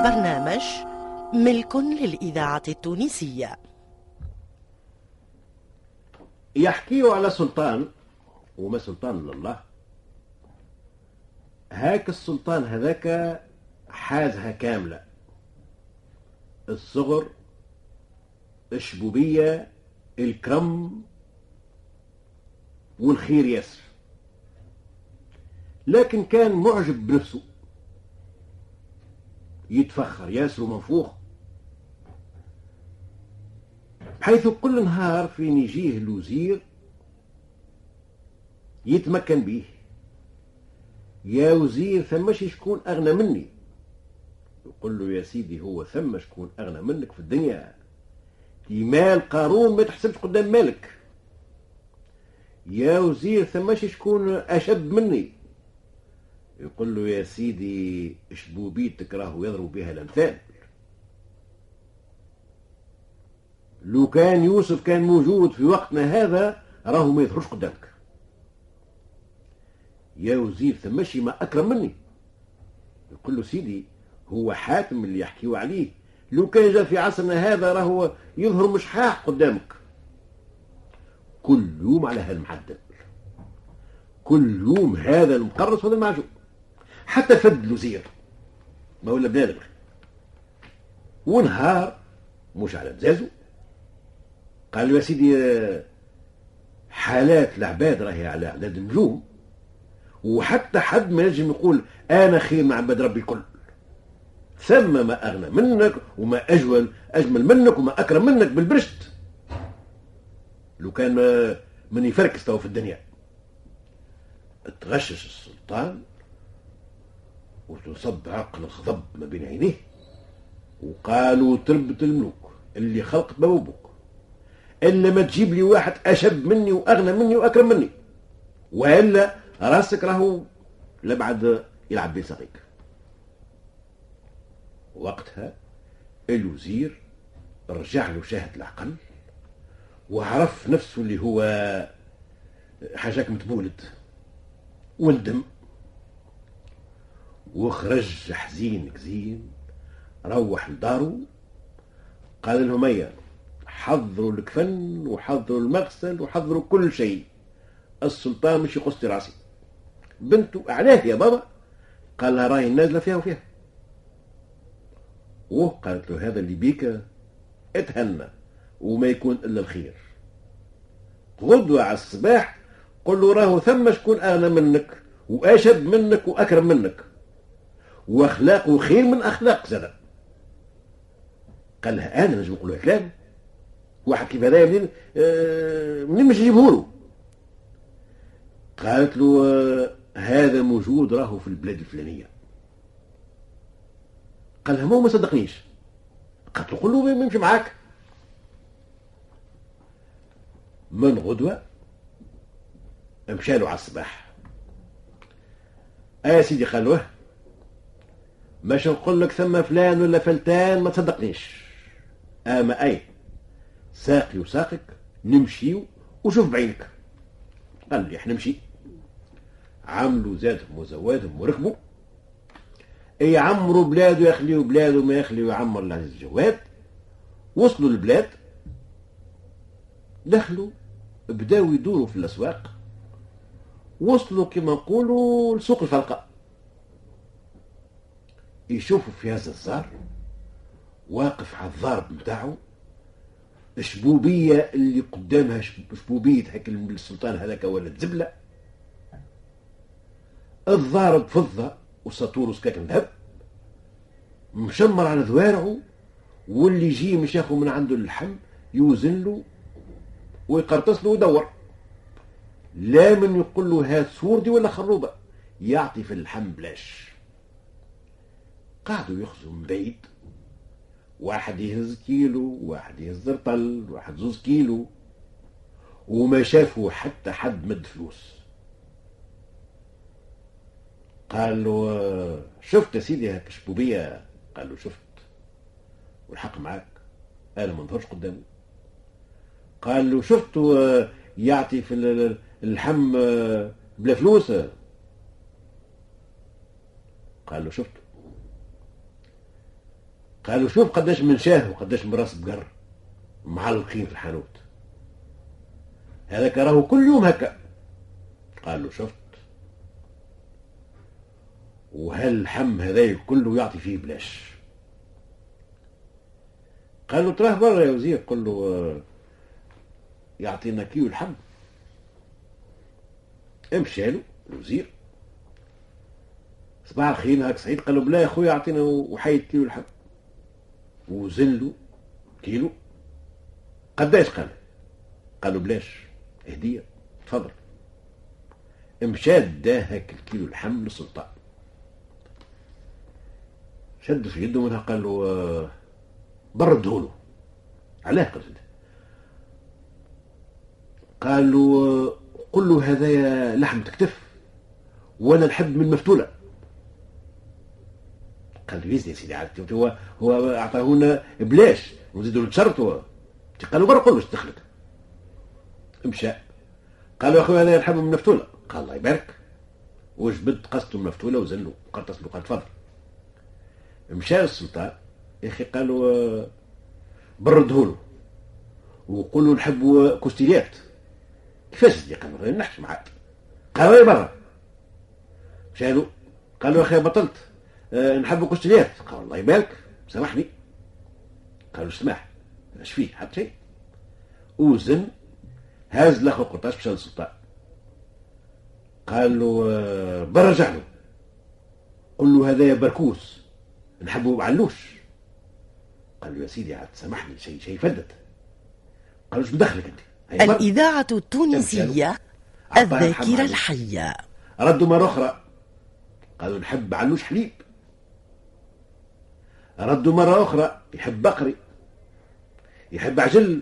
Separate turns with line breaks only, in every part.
البرنامج ملك للإذاعة التونسية.
يحكيوا على سلطان. وما سلطان لله هاك السلطان هذاك حازها كاملة. الصغر الشبوبية الكرم والخير ياسر. لكن كان معجب بنفسه. يتفخر ياسر ومنفوخ حيث كل نهار فين يجيه الوزير يتمكن به. يا وزير ثماش شكون أغنى مني؟ يقول له يا سيدي هو ثم شكون أغنى منك في الدنيا؟ دي مال قارون ما تحسبش قدام مالك. يا وزير ثماش شكون أشد مني؟ يقول له يا سيدي شبوبيتك راهو يضرب بها الأمثال. لو كان يوسف كان موجود في وقتنا هذا راهو ما يظهرش قدامك. يا وزير ثمشي ما أكرم مني. يقول له سيدي هو حاتم اللي يحكيوا عليه. لو كان جاء في عصرنا هذا راهو يظهر مش حاح قدامك. كل يوم على هالمعدل كل يوم هذا المقرص وهذا المعجون. حتى فد الوزير. ما ولا بنادم. ونهار مش على مزازو. قال له يا سيدي حالات العباد راهي على أعداد النجوم وحتى حد ما ينجم يقول أنا خير مع عباد ربي الكل. ثم ما أغنى منك وما أجمل أجمل منك وما أكرم منك بالبرشت. لو كان من يفركس في الدنيا. تغشش السلطان وتصب عقل الغضب ما بين عينيه. وقالوا تربة الملوك اللي خلقت بابوك إلا ما تجيب لي واحد اشد مني وأغنى مني وأكرم مني. وإلا راسك راهو لبعد يلعب بصغيك وقتها الوزير رجع له شاهد العقل وعرف نفسه اللي هو حاجاك متبولد وندم وخرج حزين كزين روح لدارو. قال لهم هيا حضروا الكفن وحضروا المغسل وحضروا كل شيء. السلطان مش يقص راسي. بنته علاه يا بابا. قال لها راهي نازلة فيها وفيها. وقالت له هذا اللي بيك اتهنى وما يكون إلا الخير. غدوة على الصباح قل له راهو ثم شكون أغنى منك وأشد منك وأكرم منك. واخلاقه خير من أخلاق زاد. قال لها أنا نجم نقول كلام. واحد كيف هذا منين؟ آه منين مش نجيبه له؟ قالت له آه هذا موجود راهو في البلاد الفلانية. قال لها ما صدقنيش. قالت له قل له يمشي معاك. من غدوة مشى له على الصباح. يا سيدي خلوه باش نقول لك ثم فلان ولا فلتان ما تصدقنيش. أما أي ساقي وساقك نمشيو وشوف بعينك. قال لي إحنا نمشي. عملوا زادهم وزوادهم وركبوا يعمروا بلاده يخليوا بلاده ما يخليوا يعمر العزيز الجواد وصلوا البلاد دخلوا بداوا يدوروا في الأسواق. وصلوا كما نقولوا لسوق الفلقه يشوفوا في هذا الزار واقف على الضارب نتاعو شبوبية اللي قدامها شبوبية هيك السلطان هذاك ولا زبلة. الضارب فضة وسطور وسكاكن ذهب مشمر على ذوارعه واللي يجي مش ياخذ من عنده اللحم يوزن له ويقرطس له ويدور. لا من يقول له هات سوردي ولا خروبة يعطي في اللحم بلاش. قعدوا يخزوا من بعيد. واحد يهز كيلو واحد يهز رطل واحد زوز كيلو. وما شافوا حتى حد مد فلوس. قال له شفت يا سيدي هاك شبوبية؟ قال له شفت. والحق معاك. أنا ما نظهرش قدامه قال له شفت يعطي في اللحم بلا فلوس. قال له شفته قالوا شوف قداش من شاه وقداش من راس بقر معلقين في الحانوت. هذاك راهو كل يوم هكا. قال له شفت وهالحم هذا كله يعطي فيه بلاش؟ قال له تراه برا يا وزير قل له آه، يعطينا كيلو الحم. امشى له الوزير. صباح الخير هاك سعيد. قال بلا يا خويا اعطينا وحيد كيلو الحم. وزن كيلو. قداش قال قال له بلاش هدية تفضل. مشى دا هاك الكيلو الحم للسلطان شد في يده منها قال له آه، برده له علاه قصد قال له آه، قل له هذايا لحم تكتف وأنا نحب من مفتولة. قال له يا سيدي عاد. هو هو اعطاهونا بلاش. وزيدوا له شرط هو قال له برا له دخلك؟ مشى. قال له يا اخويا أنا نحب من مفتوله قال الله يبارك. وجبد قصته مفتوله وزلوا قرطس له قال تفضل. مشى للسلطان. يا أخي قالوا برده له وقول له نحب كوستيليات. كيفاش سيدي قال له نحكي معاك. قال له برا. مشى له. قال له يا أخي بطلت. أه نحب كوستيليات قال الله يبارك. سامحني. قال له سماح اش فيه؟ حتى شيء. وزن هاز له قرطاس مشى للسلطان قال له أه برجع له. قل له هذا بركوس. نحبه بعلوش قال له يا سيدي عاد سامحني شيء شيء فدت. قال له مدخلك أنت؟
الإذاعة التونسية الذاكرة الحية.
ردوا مرة أخرى. قالوا نحب علوش حليب ردوا مرة أخرى يحب بقري يحب عجل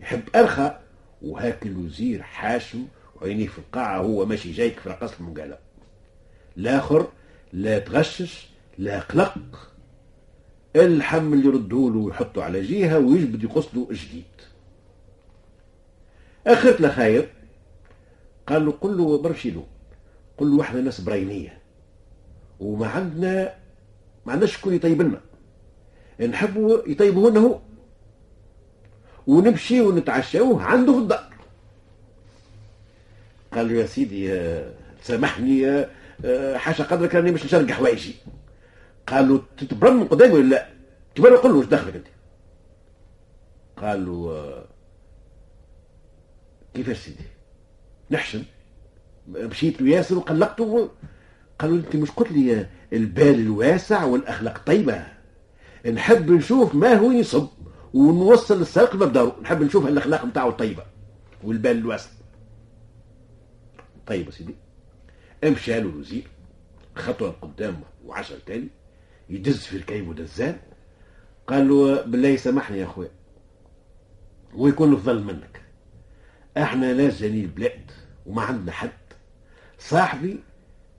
يحب أرخى. وهاك الوزير حاشم وعينيه في القاعة هو ماشي جايك في رقص المقالة. الآخر لا تغشش لا قلق الحم اللي يردوا له ويحطوا على جهه ويجبد يقصدوا جديد. اخرت له خير قال له قل له برشي له قل له إحنا ناس براينية. وما عندنا ما عندناش شكون يطيب لنا. نحبوا يطيبوا لنا هو ونمشي ونتعشاوه عنده في الدار قال له يا سيدي سامحني حاشا قدرك راني مش نشرق حوايجي قال له تتبرم من قدامي ولا لا؟ تبرم قل له وش دخلك أنت؟ قال له آه، كيفاش سيدي؟ نحشم مشيت له ياسر وقلقته قال له أنت مش قلت لي البال الواسع والأخلاق الطيبه نحب نشوف ما هو يصب ونوصل السائق بداره نحب نشوف الأخلاق بتاعه الطيبة والبال الواسع. طيب يا سيدي امشي له الوزير. خطوة قدام وعشر تاني. يدز في الكيب ودزان. قال له بالله سامحني يا أخويا. ويكون له فضل منك. إحنا ناس جاني البلاد وما عندنا حد. صاحبي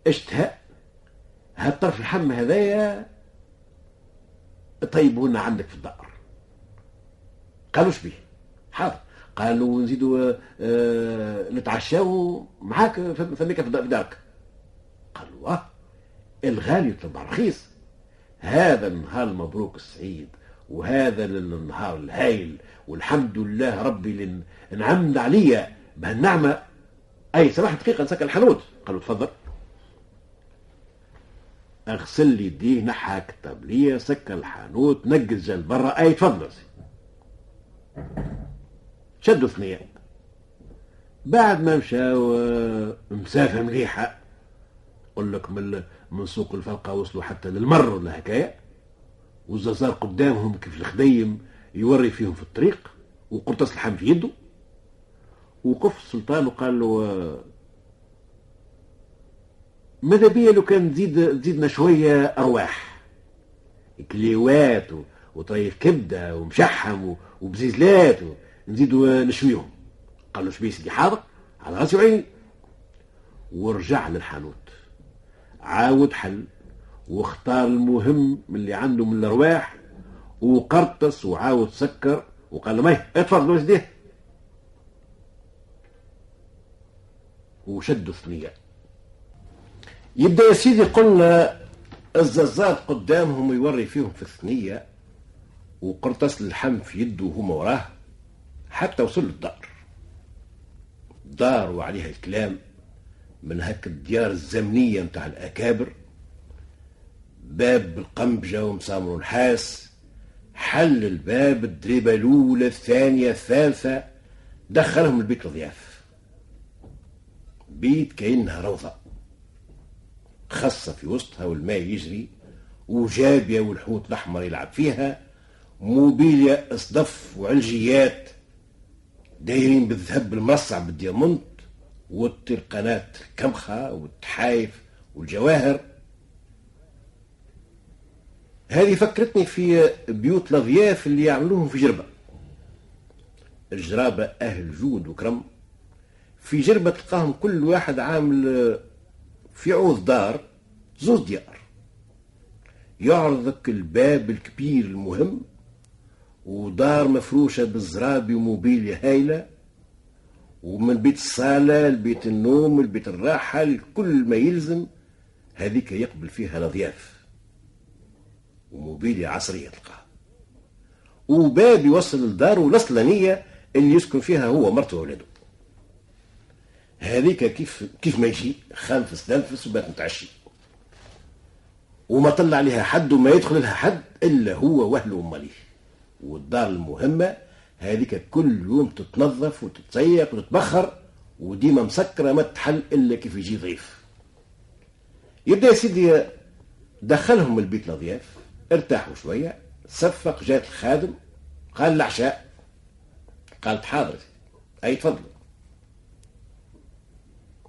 اشتهى. هالطرف الحم هذايا طيبونا عندك في الدار قالوا إيش بيه حاضر. قالوا نزيدوا آه نتعشاو معاك فميك في دارك قالوا آه الغالي يطلب الرخيص هذا النهار المبروك السعيد وهذا النهار الهايل والحمد لله ربي اللي انعمنا عليا. بهالنعمة أي سمح دقيقة نسكر الحانوت. قالوا تفضل. أغسل لي يديه نحى كتب لي سكر الحانوت نقز جل برا أي تفضل شدوا ثنية بعد ما مشاو مسافة مليحة قل لك من من سوق الفلقة وصلوا حتى للمر ولا هكايا والزازار قدامهم كيف الخديم يوري فيهم في الطريق وقرطاس الحم في يده. وقف السلطان وقال له ماذا بيا لو كان تزيد تزيدنا شوية أرواح؟ كليوات وطريف كبدة ومشحم وبزيزلات نزيدوا نشويهم. قال له شبيه سيدي حاضر على راسي وعيني. ورجع للحانوت. عاود حل واختار المهم من اللي عنده من الأرواح وقرطس وعاود سكر وقال له اتفضل وجديه وشدوا ثنية يبدأ يا سيدي قلنا الززات قدامهم يوري فيهم في الثنية وقرطاس اللحم في يده وهو وراه حتى وصل للدار دار وعليها الكلام من هك الديار الزمنية متاع الأكابر باب بالقمبجة ومسامر نحاس حل الباب الدريبة الأولى الثانية الثالثة دخلهم البيت الضياف بيت كأنها روضة. خاصة في وسطها والماء يجري وجابية والحوت الأحمر يلعب فيها موبيليا أصدف وعلجيات دايرين بالذهب المرصع بالديامونت والترقانات الكمخة والتحايف والجواهر. هذه فكرتني في بيوت الأضياف اللي يعملوهم في جربة. الجرابة أهل جود وكرم. في جربة تلقاهم كل واحد عامل في عوض دار زوز ديار يعرضك الباب الكبير المهم ودار مفروشة بالزرابي وموبيليا هايلة ومن بيت الصالة لبيت النوم لبيت الراحة لكل ما يلزم هذيك يقبل فيها الأضياف. وموبيليا عصرية تلقاها. وباب يوصل لداره الأصلانية اللي يسكن فيها هو مرته وولده هذيك كيف كيف ما يجي؟ خنفس ننفس وبات متعشي. وما طلع عليها حد وما يدخل لها حد إلا هو واهله وماليه والدار المهمة هذيك كل يوم تتنظف وتتسيق وتتبخر وديما مسكرة ما تحل إلا كيف يجي ضيف. يبدأ يا سيدي دخلهم البيت الأضياف ارتاحوا شوية صفق جات الخادم قال العشاء قالت حاضر أي تفضلوا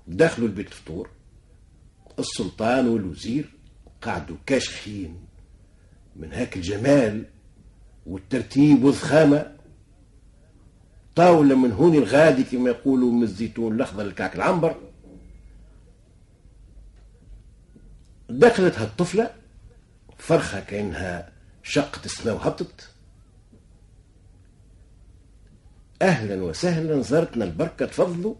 دخلوا البيت الفطور السلطان والوزير قعدوا كاشخين من هاك الجمال والترتيب والضخامة طاولة من هون الغادي كما يقولوا من الزيتون الأخضر الكعك العنبر. دخلت هالطفلة فرخة كأنها شقت السماء وهبطت. أهلا وسهلا زرتنا البركة تفضلوا.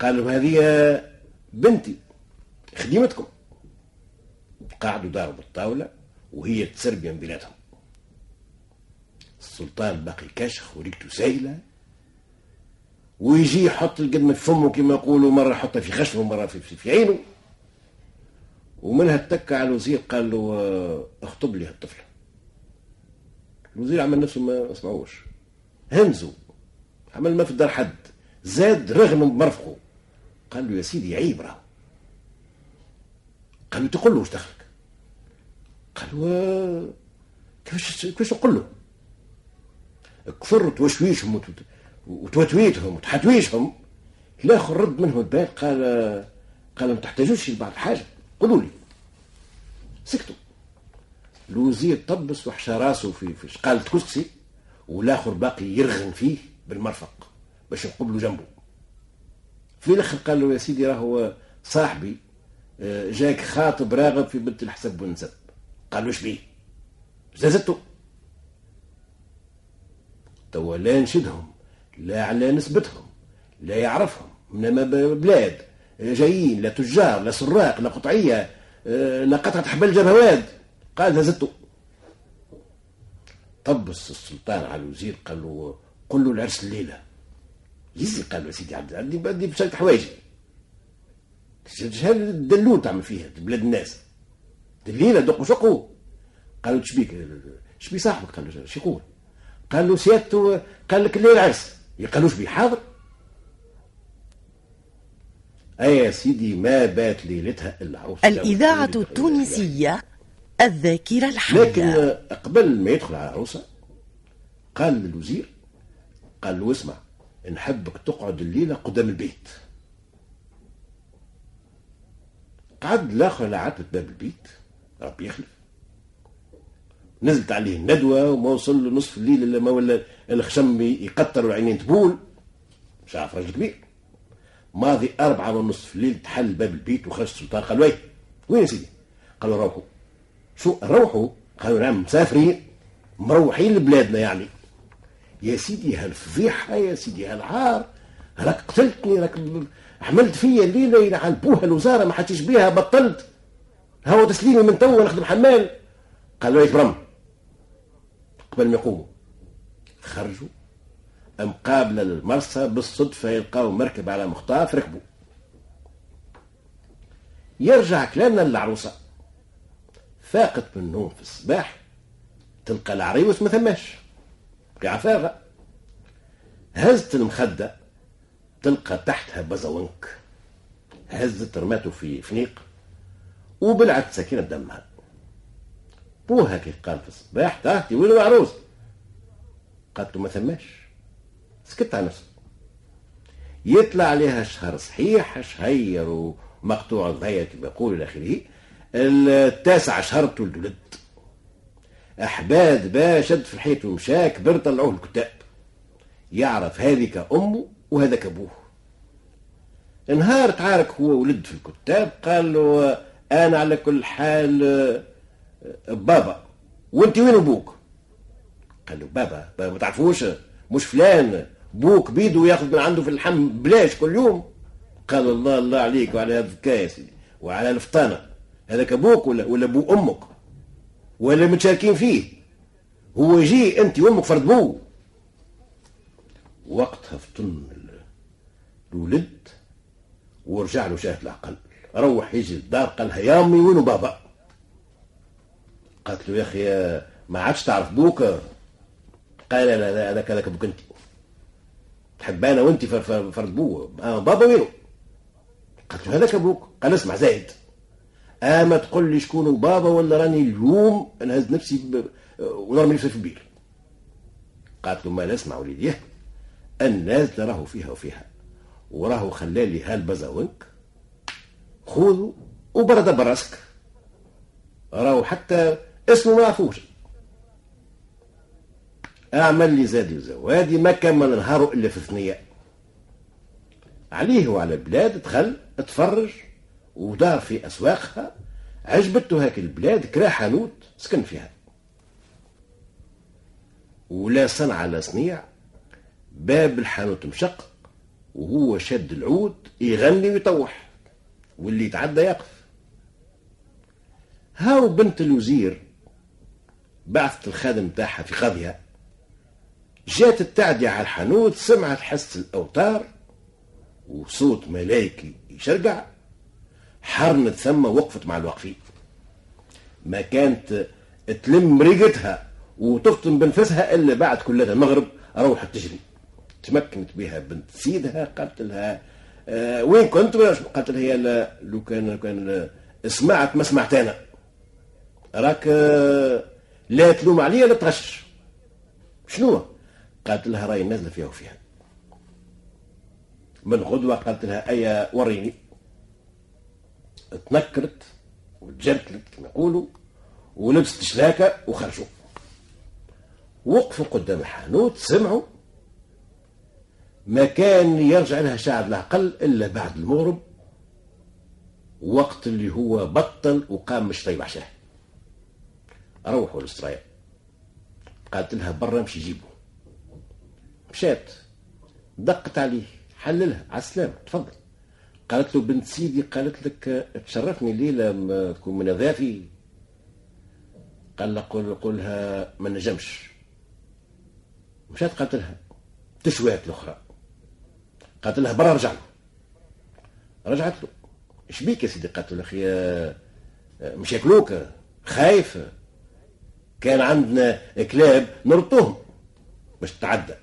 قالوا هذه بنتي خديمتكم قعدوا داروا بالطاولة وهي من بيناتهم السلطان باقي كاشخ وريكته سايلة. ويجي يحط القدمة في فمه كما يقولوا مرة يحطها في خشمه مرة في, في عينه. ومنها اتكى على الوزير قال له آه، اخطب لي هالطفلة. الوزير عمل نفسه ما اسمعوش همزوا عمل ما في الدار حد. زاد رغم بمرفقه قال له يا سيدي عيب راه قال له تقول له واش دخلك. قال له كيفاش كيفاش نقول له؟ كثر توشويشهم وتوتويتهم وتحتويشهم. الآخر رد منه البال قال قال ما تحتاجوش لبعض حاجة قولوا لي. سكتوا. الوزير طبس وحشى راسه في في شقالة كسكسي والآخر باقي يرغن فيه بالمرفق باش يقبلوا جنبه. في الآخر قال له يا سيدي راهو صاحبي آه، جاك خاطب راغب في بنت الحسب والنسب قال له شبيه زازته توا لا نشدهم لا على نسبتهم لا يعرفهم انما بلاد جايين لا تجار لا سراق لا قطعية آه، لا قطعة حبل جبهواد. قال هزته طبس السلطان على الوزير قال له قل له العرس الليلة. يزي قال له سيدي عبد عندي بدي بشريط حوايجي شحال الدلول تعمل فيها بلاد الناس. دليلة دق وشقو. قال له شبيك شبي صاحبك قال له شو يقول قال له سيادته قال لك الليل عرس. قال له شبي حاضر. أي يا سيدي ما بات ليلتها إلا عروس
الإذاعة التونسية الذاكرة الحية.
لكن قبل ما يدخل على عروسة قال للوزير قال له اسمع نحبك تقعد الليلة قدام البيت. قعد الآخر عتبة باب البيت. ربي يخلف. نزلت عليه الندوة وما وصل له نصف الليل إلا ما ولا الخشم يقطر والعينين تبول. شاف راجل كبير. ماضي أربعة ونصف الليل تحل باب البيت وخرج السلطان قال وين؟ وين سيدي؟ قالوا روحوا شو روحوا قالوا نعم مسافرين مروحين لبلادنا يعني. يا سيدي هالفضيحة يا سيدي هالعار راك قتلتني راك حملت فيا الليلة يلعن بوها الوزارة ما حتيش بيها بطلت. هو تسليمي من توا نخدم حمال. قال له برم قبل ما يقوموا خرجوا مقابلة للمرسى بالصدفة يلقاو مركب على مخطاف ركبوا. يرجع كلامنا للعروسة فاقت من النوم في الصباح تلقى العريوس ما ثماش. قاع فارغة هزت المخدة تلقى تحتها بزونك. هزت رماته في فنيق وبلعت سكينة دمها. بوها كيف قال في الصباح تاهتي وين العروس قالت له ما ثماش. سكت على نفسه يطلع عليها شهر صحيح شهير ومقطوع الضهية كما يقول إلى آخره التاسع شهر تولد ولد أحباد با شد في الحيط ومشى كبر طلعوه الكتاب. يعرف هذيك أمه وهذاك أبوه. نهار تعارك هو ولد في الكتاب قال له أنا على كل حال بابا وأنت وين أبوك؟ قال له بابا بابا ما تعرفوش مش فلان بوك بيدو ياخذ من عنده في اللحم بلاش كل يوم. قال الله الله عليك وعلى هذا الذكاء يا سيدي وعلى الفطانة هذاك أبوك ولا ولا أبو أمك؟ ولا متشاركين فيه. هو يجي أنت وأمك فرد بوه وقتها فطن الولد ورجع له شاهد العقل. روح يجي الدار قال يا أمي وين بابا؟ قالت له يا أخي ما عادش تعرف بوك قال لا هذاك هذاك أبوك أنت. تحب أنا وأنت فرد بوه آه بابا وينه قالت له هذاك أبوك. قال اسمع زايد. اما تقول لي شكون بابا ولا راني اليوم نهز نفسي. ونرمي نفسي في البير. قالت له ما اسمع وليدي الناس راهو فيها وفيها. وراهو خلالي هالبزاونك خذوا وبرد براسك. راهو حتى اسمه ما عرفوش. أعمل لي زادي وزوادي ما كمل نهاره إلا في ثنيه عليه وعلى البلاد دخل تفرج ودار في أسواقها. عجبته هاك البلاد كرا حانوت سكن فيها. ولا صنع على صنيع. باب الحانوت مشق وهو شد العود يغني ويطوح واللي يتعدى يقف. هاو بنت الوزير بعثت الخادم تاعها في قضية. جات التعدي على الحانوت سمعت حس الأوتار وصوت ملايكي يشرقع حرنت ثم وقفت مع الواقفين ما كانت تلم ريقتها وتفطن بنفسها إلا بعد كل المغرب روحت تجري. تمكنت بها بنت سيدها قالت لها آه وين كنت؟ قالت لها لا لو كان لو كان سمعت ما سمعت أنا راك آه لا تلوم عليا لا تغش شنو؟ قالت لها راي نازلة فيها وفيها. من غدوة قالت لها أيا وريني. تنكرت وتجركلت كما يقولوا ولبست شلاكة وخرجوا. وقفوا قدام الحانوت سمعوا. ما كان يرجع لها شعب العقل إلا بعد المغرب وقت اللي هو بطل وقام مش طيب عشاه روحوا للسرايا قالت لها برا مشي جيبه مشات. دقت عليه حللها على السلامة. تفضل. قالت له بنت سيدي قالت لك تشرفني الليلة ما تكون من أضيافي قال لها قول قولها ما نجمش. مشات قالت لها تشوات الأخرى قالت لها برا رجع له. رجعت له. إيش بيك يا سيدي؟ قالت له أخي مش ياكلوك. خايف. كان عندنا كلاب نرطوهم. باش تتعدى.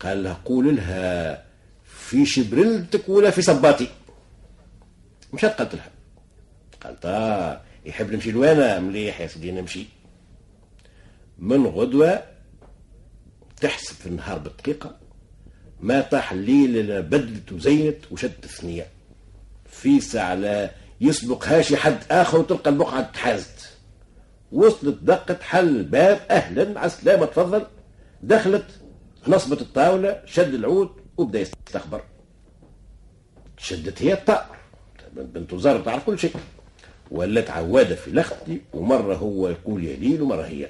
قال لها قول لها في شبرلتك ولا في صباتي. مشات قالت لها قالت آه يحب نمشي لوانا مليح يا سيدي نمشي. من غدوة تحسب في النهار بالدقيقة ما طاح الليل بدلت وزينت وشدت الثنية. في ساعة لا يسبقهاش حد آخر وتلقى البقعة تحازت. وصلت دقت حل الباب أهلا على السلامة تفضل دخلت نصبت الطاولة شد العود وبدا يستخبر. شدت هي الطائر. بنت وزارة تعرف كل شيء. ولت عوادة في لختي ومرة هو يقول يا ليل ومرة هي.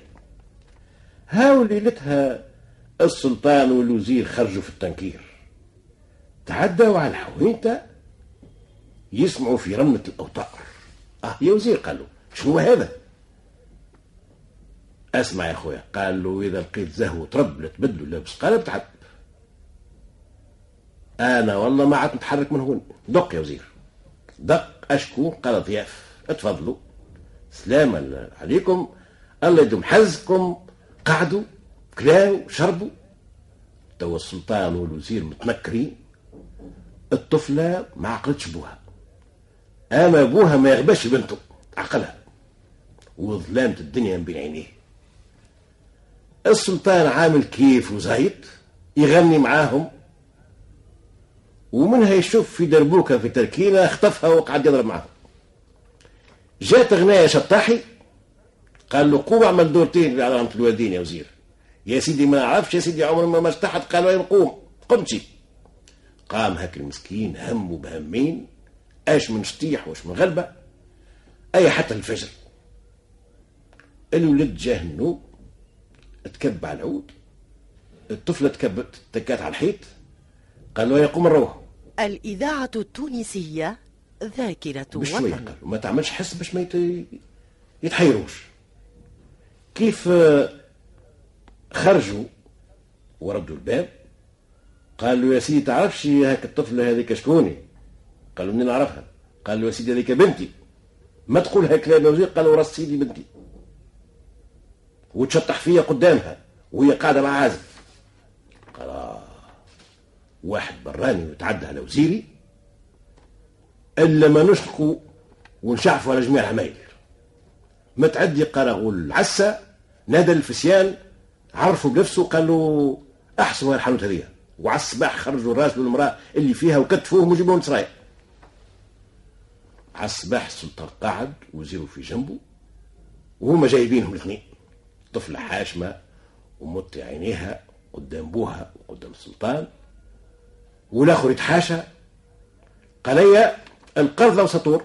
هاو ليلتها السلطان والوزير خرجوا في التنكير. تعدوا على الحوينتة يسمعوا في رنة الأوتار. آه يا وزير قالوا شنو هذا؟ أسمع يا خويا قال له إذا لقيت زهو ترب لا تبدلوا لابس قال تعب. أنا والله ما عاد نتحرك من هون. دق يا وزير. دق أشكو قال ضياف اتفضلوا. سلام عليكم. الله يدوم حزكم. قعدوا كلاو شربوا. توا السلطان والوزير متنكرين الطفلة ما عقلتش بوها. أما أبوها ما يغباش بنته. عقلها. وظلامة الدنيا بين عينيه. السلطان عامل كيف وزايد؟ يغني معاهم. ومنها يشوف في دربوكة في تركينة اختفها وقعد يضرب معاهم جات غناية شطاحي قال له قوم اعمل دورتين على علامة الوالدين يا وزير. يا سيدي ما نعرفش يا سيدي عمر ما استحت قال وين قوم؟ قمتي. قام هاك المسكين هم بهمين اش من شطيح واش من غلبة أي حتى الفجر. الولد جاه النوم تكب على العود الطفلة تكبت تكات على الحيط قال له يقوم نروح
الإذاعة التونسية ذاكرة
قال ما تعملش حس باش ما يتحيروش. كيف خرجوا وردوا الباب قال له يا سيدي تعرفش هاك الطفلة هذيك شكوني؟ قال له منين نعرفها؟ قال له يا سيدي هذيك بنتي. ما تقول هاك كلام وزير قال له راس سيدي بنتي. وتشطح فيا قدامها وهي قاعدة مع عازف. قال آه. واحد براني ويتعدى على وزيري إلا ما نشقوا ونشعفوا على جميع العمايل. ما تعدي قرغوا العسة نادى الفسيان عرفوا بنفسه قال له احسوا الحانوت هذه وعلى الصباح خرجوا الراجل والمراه اللي فيها وكتفوهم وجيبوهم لسرايا على الصباح السلطان قاعد وزيروا في جنبه وهما جايبينهم الاثنين طفلة حاشمة ومطي عينيها قدام بوها وقدام السلطان. والاخر يتحاشى قال لي القرضة وسطور.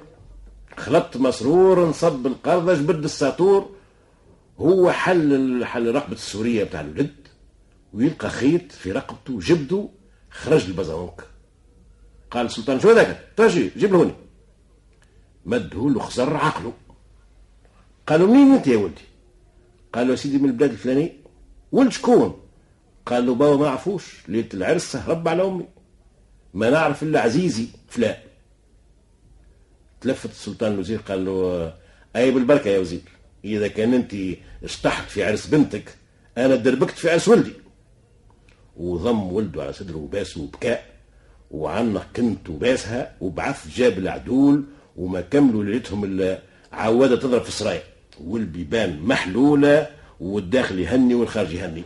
خلطت مسرور نصب القرضة جبد الساطور هو حل حل رقبة السورية بتاع الولد. ويلقى خيط في رقبته جبده خرج البزونك قال السلطان شو هذاك؟ تجي جيب له هوني. مده له خزر عقله. قالوا منين أنت يا ولدي؟ قال له سيدي من البلاد الفلاني ولد شكون؟ قال له بابا ما عرفوش. ليلة العرس هرب على أمي. ما نعرف إلا عزيزي فلان. تلفت السلطان الوزير قال له أي بالبركة يا وزير إذا كان أنت اشتحت في عرس بنتك أنا دربكت في عرس ولدي وضم ولده على صدره وباسه وبكاء وعنق كنت وباسها وبعث جاب العدول وما كملوا ليلتهم إلا عواده تضرب في السرايا. والبيبان محلولة والداخل يهني والخارج يهني.